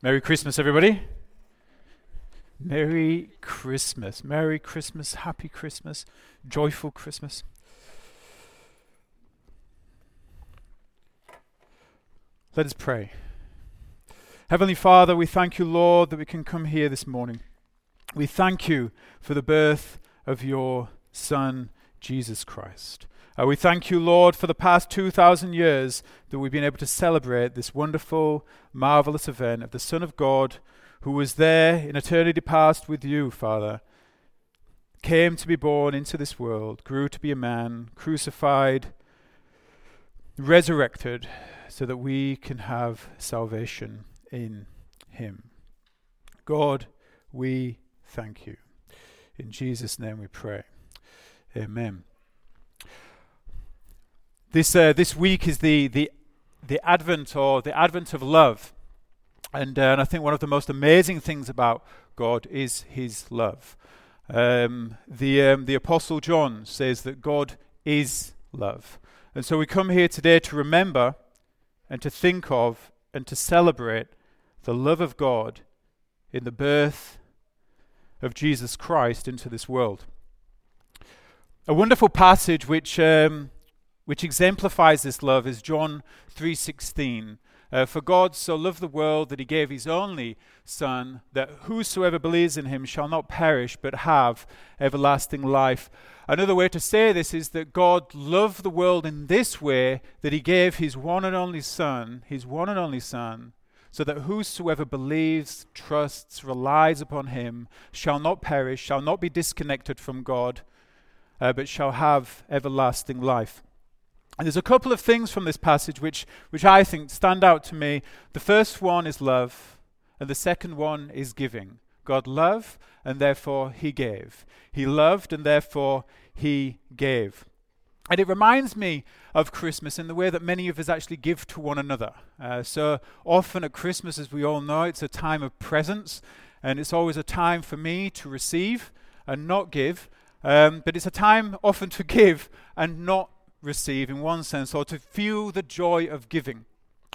Merry Christmas, everybody. Merry Christmas. Merry Christmas. Happy Christmas. Joyful Christmas. Let us pray. Heavenly Father, we thank you, Lord, that we can come here this morning. We thank you for the birth of your Son, Jesus Christ. Uh, we thank you, Lord, for the past 2,000 years that we've been able to celebrate this wonderful, marvelous event of the Son of God who was there in eternity past with you, Father, came to be born into this world, grew to be a man, crucified, resurrected, so that we can have salvation in him. God, we thank you. In Jesus' name we pray. Amen. This, uh, this week is the, the, the Advent or the Advent of love. And, uh, and I think one of the most amazing things about God is his love. Um, the, um, the Apostle John says that God is love. And so we come here today to remember and to think of and to celebrate the love of God in the birth of Jesus Christ into this world. A wonderful passage which um, which exemplifies this love is John 3:16. Uh, For God so loved the world that he gave his only Son, that whosoever believes in him shall not perish but have everlasting life. Another way to say this is that God loved the world in this way that he gave his one and only Son, his one and only Son, so that whosoever believes, trusts, relies upon him shall not perish, shall not be disconnected from God, uh, but shall have everlasting life. And there's a couple of things from this passage which, which I think stand out to me. The first one is love, and the second one is giving. God loved, and therefore he gave. He loved, and therefore he gave. And it reminds me of Christmas in the way that many of us actually give to one another. Uh, so often at Christmas, as we all know, it's a time of presents, and it's always a time for me to receive and not give. Um, but it's a time often to give and not receive in one sense, or to feel the joy of giving.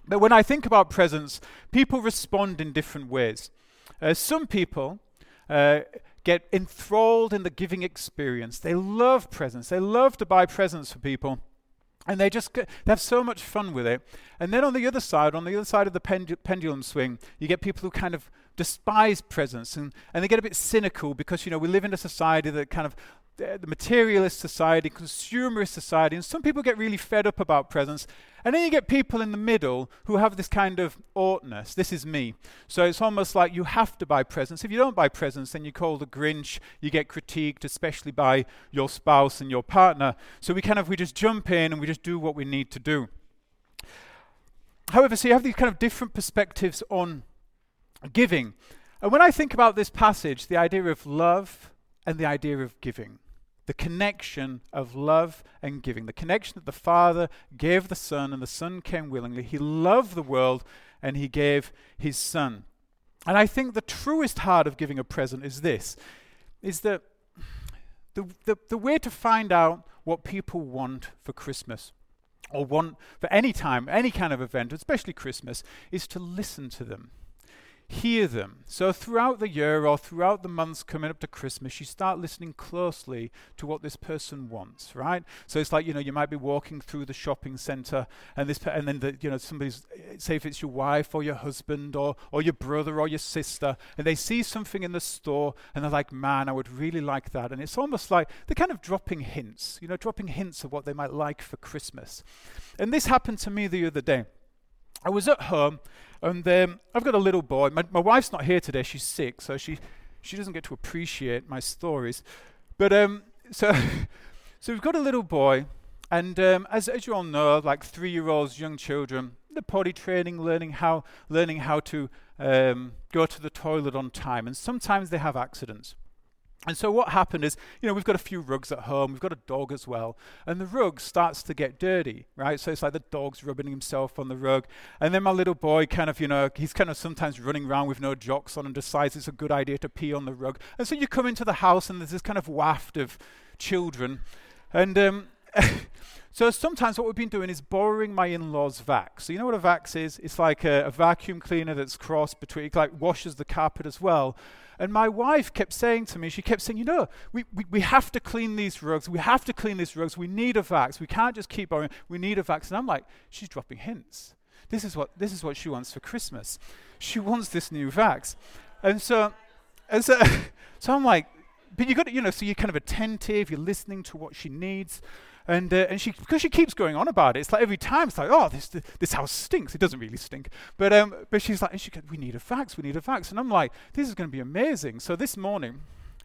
But when I think about presents, people respond in different ways. Uh, some people uh, get enthralled in the giving experience. They love presents. They love to buy presents for people. And they just they have so much fun with it. And then on the other side, on the other side of the pendu- pendulum swing, you get people who kind of despise presents and, and they get a bit cynical because, you know, we live in a society that kind of the, the materialist society, consumerist society, and some people get really fed up about presents. And then you get people in the middle who have this kind of oughtness. This is me. So it's almost like you have to buy presents. If you don't buy presents, then you're called a Grinch. You get critiqued, especially by your spouse and your partner. So we kind of we just jump in and we just do what we need to do. However, so you have these kind of different perspectives on giving. And when I think about this passage, the idea of love and the idea of giving, the connection of love and giving, the connection that the Father gave the Son and the Son came willingly. He loved the world and he gave his Son. And I think the truest heart of giving a present is this is that the, the, the way to find out what people want for Christmas or want for any time, any kind of event, especially Christmas, is to listen to them hear them. So throughout the year or throughout the months coming up to Christmas, you start listening closely to what this person wants, right? So it's like, you know, you might be walking through the shopping center and this and then the, you know, somebody's say if it's your wife or your husband or or your brother or your sister and they see something in the store and they're like, "Man, I would really like that." And it's almost like they're kind of dropping hints, you know, dropping hints of what they might like for Christmas. And this happened to me the other day. I was at home and um, I've got a little boy. My, my wife's not here today. She's sick, so she, she doesn't get to appreciate my stories. But um, so, so we've got a little boy. And um, as, as you all know, like three-year-olds, young children, the potty training, learning how, learning how to um, go to the toilet on time. And sometimes they have accidents. And so what happened is, you know, we've got a few rugs at home, we've got a dog as well, and the rug starts to get dirty, right? So it's like the dog's rubbing himself on the rug, and then my little boy kind of, you know, he's kind of sometimes running around with no jocks on and decides it's a good idea to pee on the rug. And so you come into the house and there's this kind of waft of children, and um, So sometimes what we've been doing is borrowing my in-laws' vax. So you know what a vax is? It's like a, a vacuum cleaner that's crossed between, it like washes the carpet as well. And my wife kept saying to me, she kept saying, you know, we, we, we have to clean these rugs. We have to clean these rugs. We need a vax. We can't just keep borrowing. We need a vax. And I'm like, she's dropping hints. This is what, this is what she wants for Christmas. She wants this new vax. And so, and so, so I'm like, but you got to, you know, so you're kind of attentive, you're listening to what she needs. And, uh, and she, because she keeps going on about it, it's like every time it's like, oh, this, this house stinks. It doesn't really stink. But, um, but she's like, and she goes, we need a vax, we need a vax. And I'm like, this is going to be amazing. So this morning,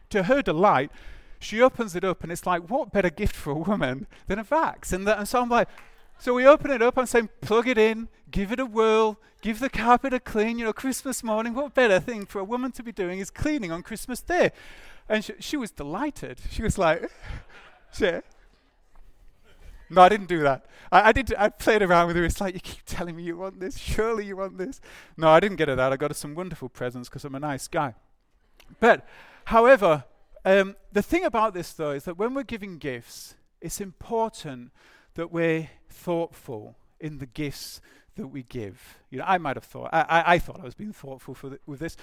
to her delight, she opens it up and it's like, what better gift for a woman than a vax? And, and so I'm like, so we open it up, I'm saying, plug it in, give it a whirl, give the carpet a clean. You know, Christmas morning, what better thing for a woman to be doing is cleaning on Christmas Day? And she, she was delighted. She was like, yeah. No, I didn't do that. I, I, did. I played around with her. It's like you keep telling me you want this. Surely you want this. No, I didn't get her that. I got her some wonderful presents because I'm a nice guy. But, however, um, the thing about this though is that when we're giving gifts, it's important that we're thoughtful in the gifts that we give. You know, I might have thought, I, I, thought I was being thoughtful the, with this,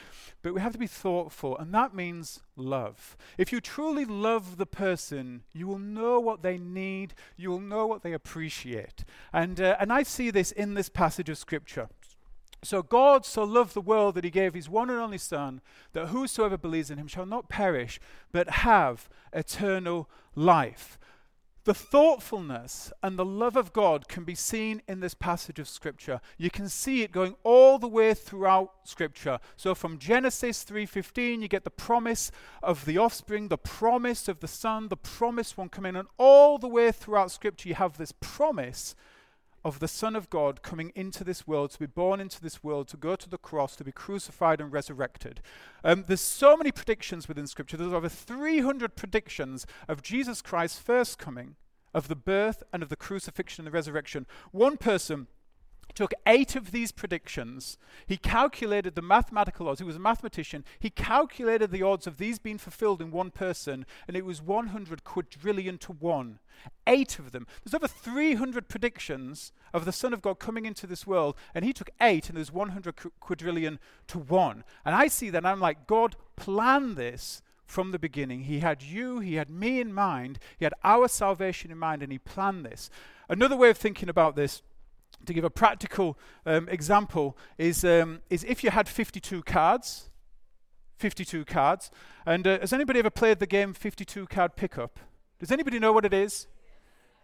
but we have to be thoughtful, and that means love. If you truly love the person, you will know what they need, you will know what they appreciate. And, uh, and I see this in this passage of Scripture. So God so loved the world that he gave his one and only Son, that whosoever believes in him shall not perish, but have eternal life. The thoughtfulness and the love of God can be seen in this passage of Scripture. You can see it going all the way throughout Scripture. So from Genesis 3:15, you get the promise of the offspring, the promise of the Son, the promised one coming, and all the way throughout Scripture, you have this promise of the Son of God coming into this world, to be born into this world, to go to the cross, to be crucified and resurrected. Um, there's so many predictions within Scripture. There's over 300 predictions of Jesus Christ's first coming, of the birth and of the crucifixion and the resurrection. One person took eight of these predictions. He calculated the mathematical odds. He was a mathematician. He calculated the odds of these being fulfilled in one person, and it was 100 quadrillion to one. Eight of them. There's over 300 predictions of the Son of God coming into this world, and he took eight, and there's 100 quadrillion to one. And I see that, I'm like, God planned this from the beginning. He had you, He had me in mind, He had our salvation in mind, and He planned this. Another way of thinking about this to give a practical um, example, is, um, is if you had 52 cards, 52 cards, and uh, has anybody ever played the game 52 card pickup? Does anybody know what it is?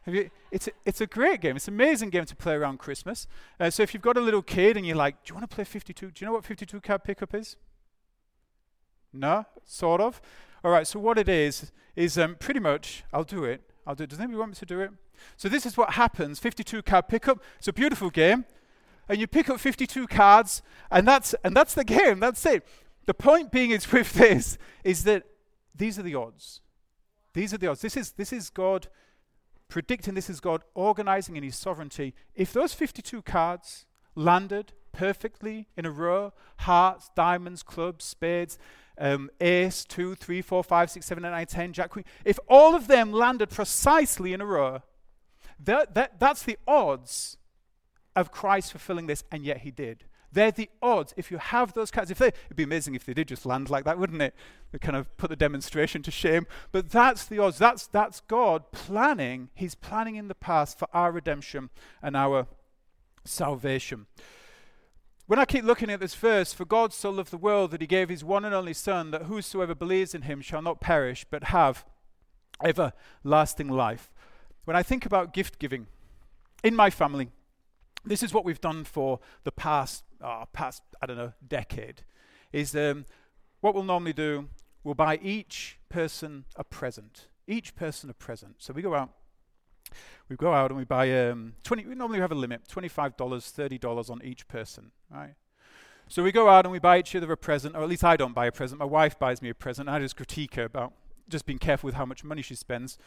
You, it's, a, it's a great game. It's an amazing game to play around Christmas. Uh, so if you've got a little kid and you're like, do you want to play 52? Do you know what 52 card pickup is? No? Sort of? All right, so what it is, is um, pretty much, I'll do it. I'll do it. Does anybody want me to do it? So this is what happens 52 card pickup. It's a beautiful game. And you pick up 52 cards, and that's, and that's the game. That's it. The point being is with this is that these are the odds. These are the odds. This is, this is God predicting, this is God organizing in His sovereignty. If those 52 cards landed perfectly in a row hearts, diamonds, clubs, spades, um, ace, two, three, four, five, six, seven, eight, nine, ten, jack, queen if all of them landed precisely in a row, that, that, that's the odds of Christ fulfilling this, and yet he did. They're the odds. If you have those cards, if they, it'd be amazing if they did just land like that, wouldn't it? They kind of put the demonstration to shame. But that's the odds. That's, that's God planning. He's planning in the past for our redemption and our salvation. When I keep looking at this verse, for God so loved the world that he gave his one and only Son, that whosoever believes in him shall not perish, but have everlasting life. When I think about gift giving in my family, this is what we've done for the past, oh, past I don't know, decade. Is um, what we'll normally do, we'll buy each person a present. Each person a present. So we go out, we go out and we buy um, 20, we normally have a limit, $25, $30 on each person, right? So we go out and we buy each other a present, or at least I don't buy a present. My wife buys me a present. I just critique her about just being careful with how much money she spends.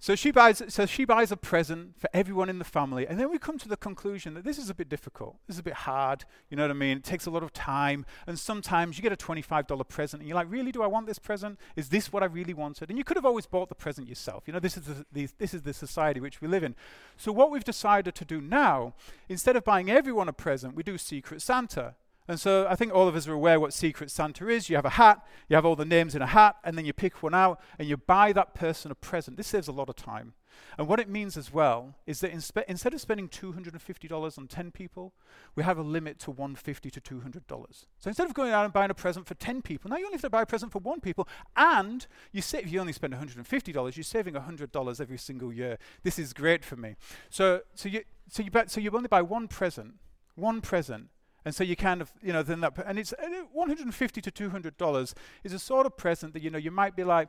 So she buys so she buys a present for everyone in the family, and then we come to the conclusion that this is a bit difficult. This is a bit hard. You know what I mean? It takes a lot of time, and sometimes you get a twenty-five dollar present, and you're like, "Really? Do I want this present? Is this what I really wanted?" And you could have always bought the present yourself. You know, this is the, this is the society which we live in. So what we've decided to do now, instead of buying everyone a present, we do Secret Santa. And so I think all of us are aware what Secret Santa is. You have a hat, you have all the names in a hat, and then you pick one out and you buy that person a present. This saves a lot of time. And what it means as well is that inspe- instead of spending $250 on 10 people, we have a limit to $150 to $200. So instead of going out and buying a present for 10 people, now you only have to buy a present for one people, and you if you only spend $150, you're saving $100 every single year. This is great for me. So, so, you, so, you, so you only buy one present, one present, and so you kind of, you know, then that, and it's 150 to 200 dollars is a sort of present that you know you might be like,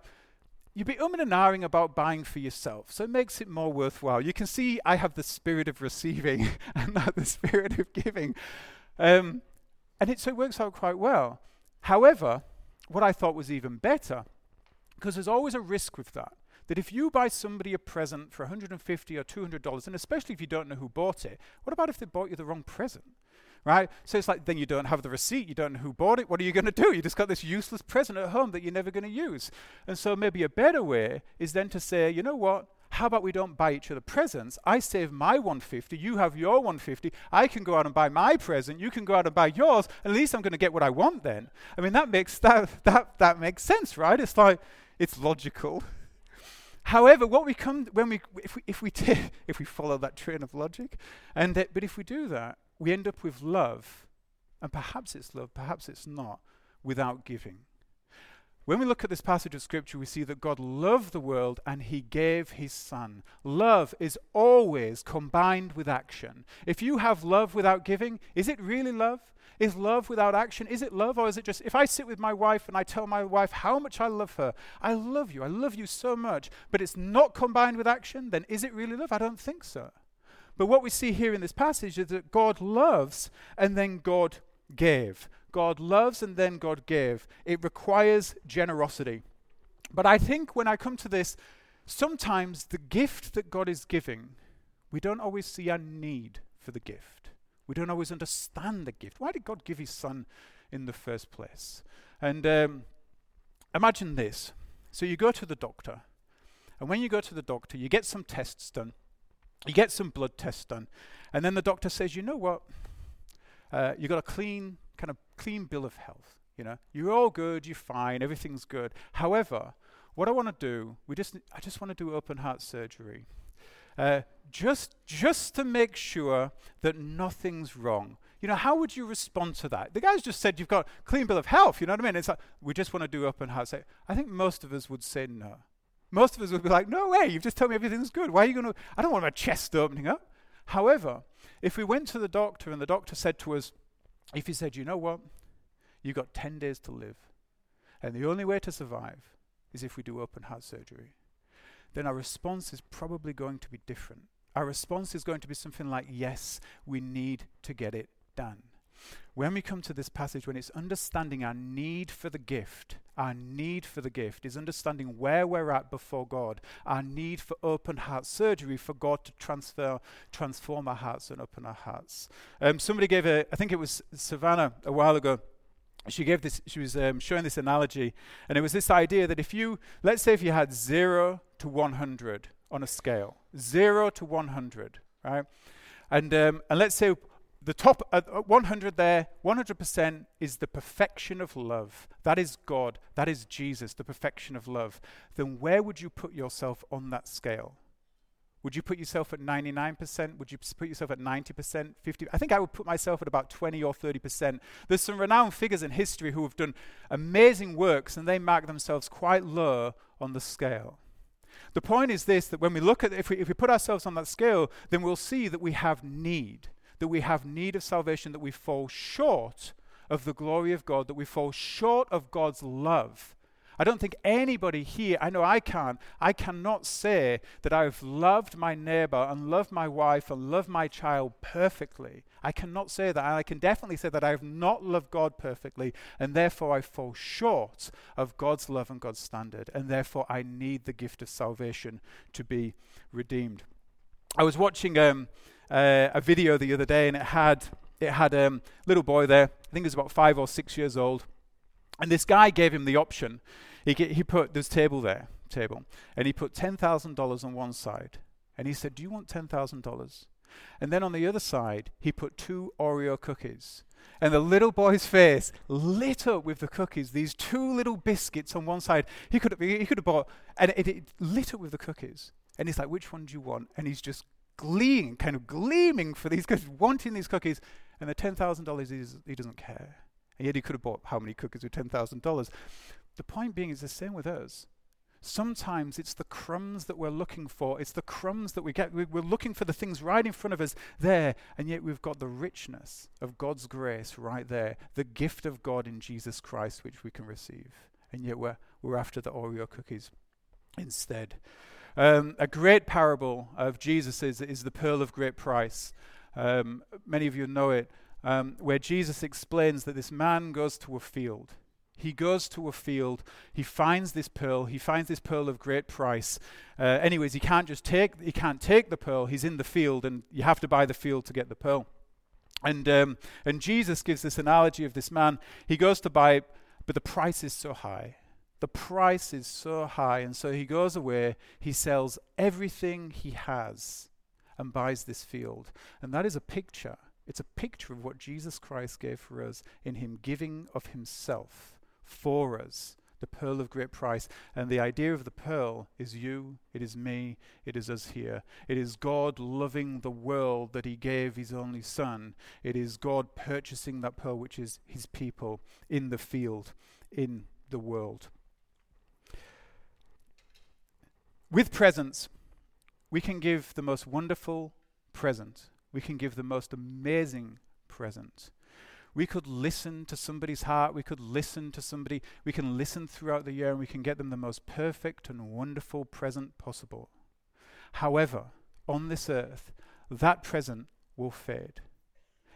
you'd be umming and ahhing about buying for yourself. So it makes it more worthwhile. You can see I have the spirit of receiving and not the spirit of giving, um, and it so it works out quite well. However, what I thought was even better, because there's always a risk with that that if you buy somebody a present for 150 or 200 dollars and especially if you don't know who bought it what about if they bought you the wrong present right? So it's like then you don't have the receipt, you don't know who bought it. What are you going to do? You just got this useless present at home that you're never going to use. And so maybe a better way is then to say, you know what? How about we don't buy each other presents? I save my 150, you have your 150. I can go out and buy my present, you can go out and buy yours. At least I'm going to get what I want then. I mean that makes that that that makes sense, right? It's like it's logical. However, what we come when we if we if we t- if we follow that train of logic, and uh, but if we do that, we end up with love, and perhaps it's love, perhaps it's not, without giving. When we look at this passage of Scripture, we see that God loved the world and He gave His Son. Love is always combined with action. If you have love without giving, is it really love? Is love without action? Is it love, or is it just if I sit with my wife and I tell my wife how much I love her, I love you, I love you so much, but it's not combined with action, then is it really love? I don't think so. But what we see here in this passage is that God loves and then God gave. God loves and then God gave. It requires generosity. But I think when I come to this, sometimes the gift that God is giving, we don't always see a need for the gift. We don't always understand the gift. Why did God give his son in the first place? And um, imagine this. So you go to the doctor, and when you go to the doctor, you get some tests done. You get some blood tests done, and then the doctor says, you know what? Uh, you got a clean, kind of clean bill of health. You know, you're all good, you're fine, everything's good. However, what I want to do, we just, I just want to do open heart surgery, uh, just, just to make sure that nothing's wrong. You know, how would you respond to that? The guy's just said you've got clean bill of health. You know what I mean? It's like we just want to do open heart surgery. I think most of us would say no. Most of us would be like, no way, you've just told me everything's good. Why are you going to? I don't want my chest opening up. However, if we went to the doctor and the doctor said to us, if he said, you know what, you've got 10 days to live, and the only way to survive is if we do open heart surgery, then our response is probably going to be different. Our response is going to be something like, yes, we need to get it done. When we come to this passage, when it's understanding our need for the gift, our need for the gift is understanding where we're at before God, our need for open heart surgery for God to transfer, transform our hearts and open our hearts. Um, somebody gave a, I think it was Savannah a while ago, she gave this she was um, showing this analogy and it was this idea that if you let's say if you had 0 to 100 on a scale 0 to 100 right and um, and let's say the top uh, 100 there 100% is the perfection of love. That is god. That is jesus the perfection of love. Then where would you put yourself on that scale? Would you put yourself at 99% would you put yourself at 90% 50 i think i would put myself at about 20 or 30% there's some renowned figures in history who have done amazing works and they mark themselves quite low on the scale. The point is this that when we look at if we, if we put ourselves on that scale then we'll see that we have need that we have need of salvation, that we fall short of the glory of God, that we fall short of God's love. I don't think anybody here, I know I can't, I cannot say that I've loved my neighbor and loved my wife and loved my child perfectly. I cannot say that. I can definitely say that I have not loved God perfectly, and therefore I fall short of God's love and God's standard, and therefore I need the gift of salvation to be redeemed. I was watching um, uh, a video the other day, and it had it had a um, little boy there. I think he was about five or six years old and this guy gave him the option. He, he put this table there, table, and he put $10,000 on one side. And he said, Do you want $10,000? And then on the other side, he put two Oreo cookies. And the little boy's face lit up with the cookies, these two little biscuits on one side. He could have, he could have bought, and it, it lit up with the cookies. And he's like, Which one do you want? And he's just gleaming, kind of gleaming for these cookies, wanting these cookies. And the $10,000, he doesn't care. And yet he could have bought how many cookies with $10,000. The point being is the same with us. Sometimes it's the crumbs that we're looking for. It's the crumbs that we get. We're looking for the things right in front of us there, and yet we've got the richness of God's grace right there, the gift of God in Jesus Christ, which we can receive. And yet we're, we're after the Oreo cookies instead. Um, a great parable of Jesus is, is the pearl of great price. Um, many of you know it um, where Jesus explains that this man goes to a field. He goes to a field, he finds this pearl, he finds this pearl of great price. Uh, anyways, he can't just take he can't take the pearl, he's in the field, and you have to buy the field to get the pearl. And um, and Jesus gives this analogy of this man. He goes to buy but the price is so high. The price is so high, and so he goes away, he sells everything he has and buys this field. And that is a picture it's a picture of what Jesus Christ gave for us in Him giving of Himself for us, the pearl of great price. And the idea of the pearl is you, it is me, it is us here. It is God loving the world that He gave His only Son. It is God purchasing that pearl, which is His people in the field, in the world. With presents, we can give the most wonderful present we can give the most amazing present. We could listen to somebody's heart. We could listen to somebody. We can listen throughout the year and we can get them the most perfect and wonderful present possible. However, on this earth, that present will fade.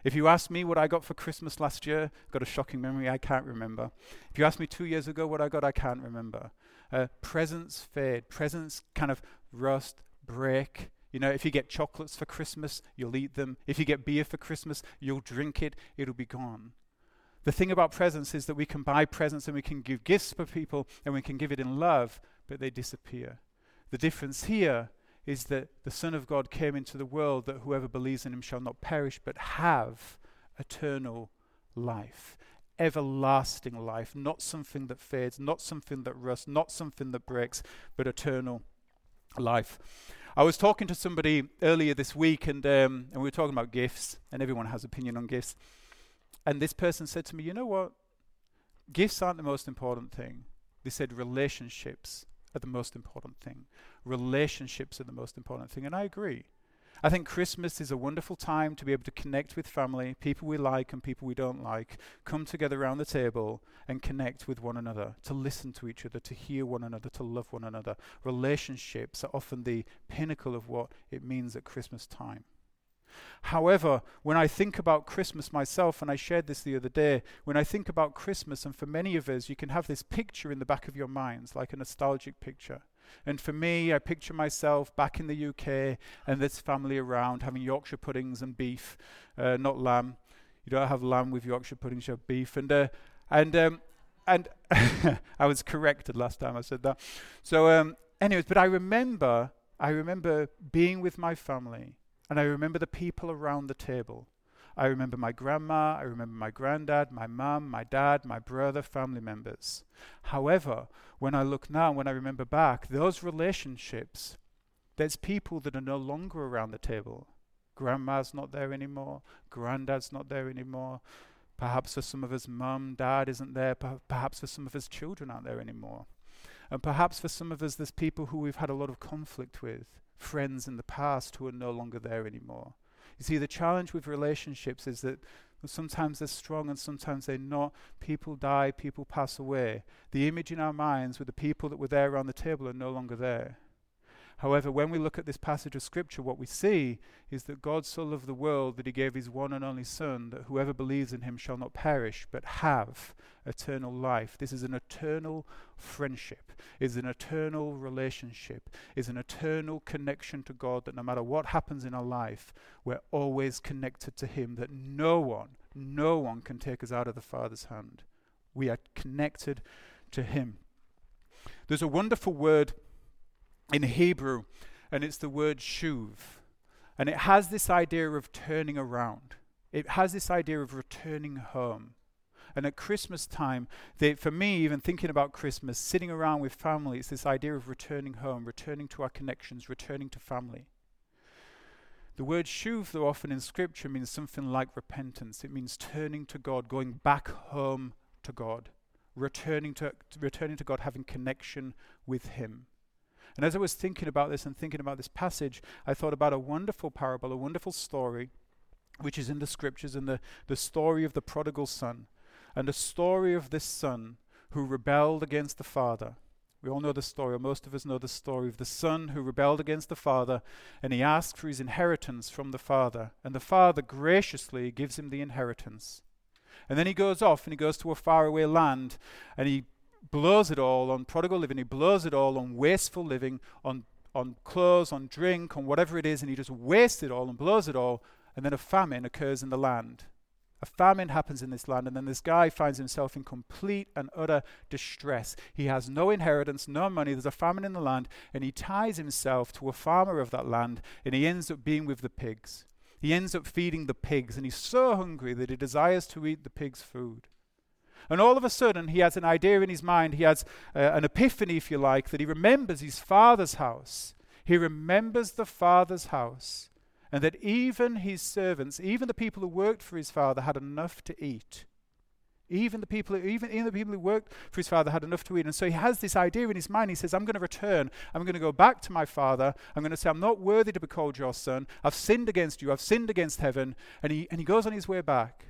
If you ask me what I got for Christmas last year, got a shocking memory, I can't remember. If you ask me two years ago what I got, I can't remember. Uh, presents fade, presents kind of rust, break, you know, if you get chocolates for Christmas, you'll eat them. If you get beer for Christmas, you'll drink it, it'll be gone. The thing about presents is that we can buy presents and we can give gifts for people and we can give it in love, but they disappear. The difference here is that the Son of God came into the world that whoever believes in him shall not perish but have eternal life. Everlasting life, not something that fades, not something that rusts, not something that breaks, but eternal life. I was talking to somebody earlier this week, and, um, and we were talking about gifts, and everyone has opinion on gifts. And this person said to me, "You know what? Gifts aren't the most important thing." They said relationships are the most important thing. Relationships are the most important thing, and I agree. I think Christmas is a wonderful time to be able to connect with family, people we like and people we don't like, come together around the table and connect with one another, to listen to each other, to hear one another, to love one another. Relationships are often the pinnacle of what it means at Christmas time. However, when I think about Christmas myself, and I shared this the other day, when I think about Christmas, and for many of us, you can have this picture in the back of your minds, like a nostalgic picture. And for me, I picture myself back in the UK and this family around having Yorkshire puddings and beef, uh, not lamb. You don't have lamb with Yorkshire puddings, you have beef. And, uh, and, um, and I was corrected last time I said that. So, um, anyways, but I remember, I remember being with my family and I remember the people around the table. I remember my grandma, I remember my granddad, my mum, my dad, my brother, family members. However, when I look now, when I remember back, those relationships, there's people that are no longer around the table. Grandma's not there anymore, granddad's not there anymore. Perhaps for some of us, mum, dad isn't there. Perhaps for some of us, children aren't there anymore. And perhaps for some of us, there's people who we've had a lot of conflict with, friends in the past who are no longer there anymore. You see, the challenge with relationships is that Sometimes they're strong and sometimes they're not. People die, people pass away. The image in our minds with the people that were there around the table are no longer there. However, when we look at this passage of Scripture, what we see is that God so loved the world that he gave his one and only Son, that whoever believes in him shall not perish, but have eternal life. This is an eternal friendship, is an eternal relationship, is an eternal connection to God that no matter what happens in our life, we're always connected to him, that no one, no one can take us out of the Father's hand. We are connected to him. There's a wonderful word in Hebrew, and it's the word shuv. And it has this idea of turning around. It has this idea of returning home. And at Christmas time, they, for me, even thinking about Christmas, sitting around with family, it's this idea of returning home, returning to our connections, returning to family. The word shuv, though often in Scripture, means something like repentance. It means turning to God, going back home to God, returning to, returning to God, having connection with Him. And as I was thinking about this and thinking about this passage, I thought about a wonderful parable, a wonderful story, which is in the scriptures, and the, the story of the prodigal son, and the story of this son who rebelled against the father. We all know the story, or most of us know the story of the son who rebelled against the father, and he asked for his inheritance from the father, and the father graciously gives him the inheritance. And then he goes off and he goes to a faraway land, and he blows it all on prodigal living. He blows it all on wasteful living, on, on clothes, on drink, on whatever it is, and he just wastes it all and blows it all. And then a famine occurs in the land. A famine happens in this land, and then this guy finds himself in complete and utter distress. He has no inheritance, no money. There's a famine in the land, and he ties himself to a farmer of that land, and he ends up being with the pigs. He ends up feeding the pigs, and he's so hungry that he desires to eat the pigs' food. And all of a sudden, he has an idea in his mind. He has uh, an epiphany, if you like, that he remembers his father's house. He remembers the father's house. And that even his servants, even the people who worked for his father, had enough to eat. Even the people, even, even the people who worked for his father had enough to eat. And so he has this idea in his mind. He says, I'm going to return. I'm going to go back to my father. I'm going to say, I'm not worthy to be called your son. I've sinned against you. I've sinned against heaven. And he, and he goes on his way back.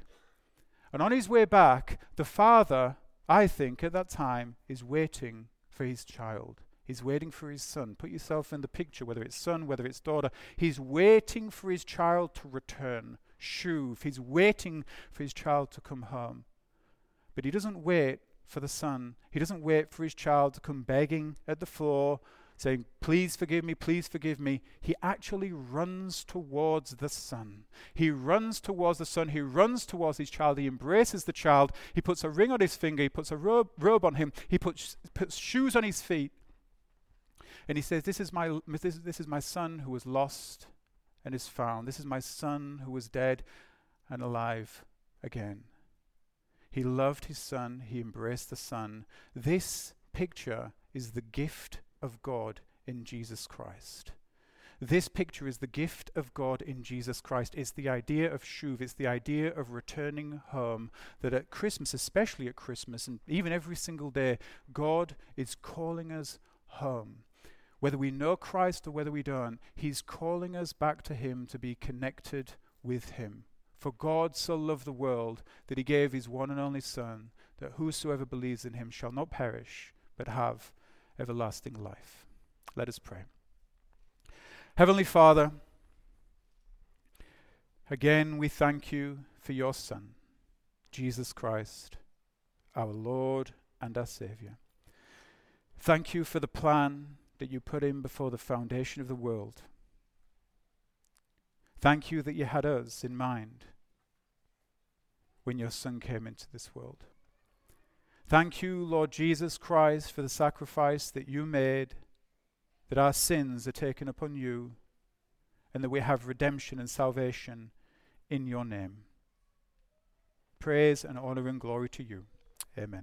And on his way back, the father, I think, at that time, is waiting for his child. He's waiting for his son. Put yourself in the picture, whether it's son, whether it's daughter. He's waiting for his child to return. Shuv. He's waiting for his child to come home. But he doesn't wait for the son. He doesn't wait for his child to come begging at the floor saying, Please forgive me, please forgive me, he actually runs towards the Son. He runs towards the Son. He runs towards his child. He embraces the child. He puts a ring on his finger. He puts a robe, robe on him. He puts, puts shoes on his feet. And he says, this is, my, this, this is my son who was lost and is found. This is my son who was dead and alive again. He loved his son. He embraced the son. This picture is the gift of God in Jesus Christ. This picture is the gift of God in Jesus Christ. It's the idea of shuv. It's the idea of returning home. That at Christmas, especially at Christmas, and even every single day, God is calling us home. Whether we know Christ or whether we don't, He's calling us back to Him to be connected with Him. For God so loved the world that He gave His one and only Son, that whosoever believes in Him shall not perish, but have everlasting life. Let us pray. Heavenly Father, again we thank you for your Son, Jesus Christ, our Lord and our Saviour. Thank you for the plan that you put in before the foundation of the world. Thank you that you had us in mind when your Son came into this world. Thank you, Lord Jesus Christ, for the sacrifice that you made, that our sins are taken upon you, and that we have redemption and salvation in your name. Praise and honor and glory to you. Amen.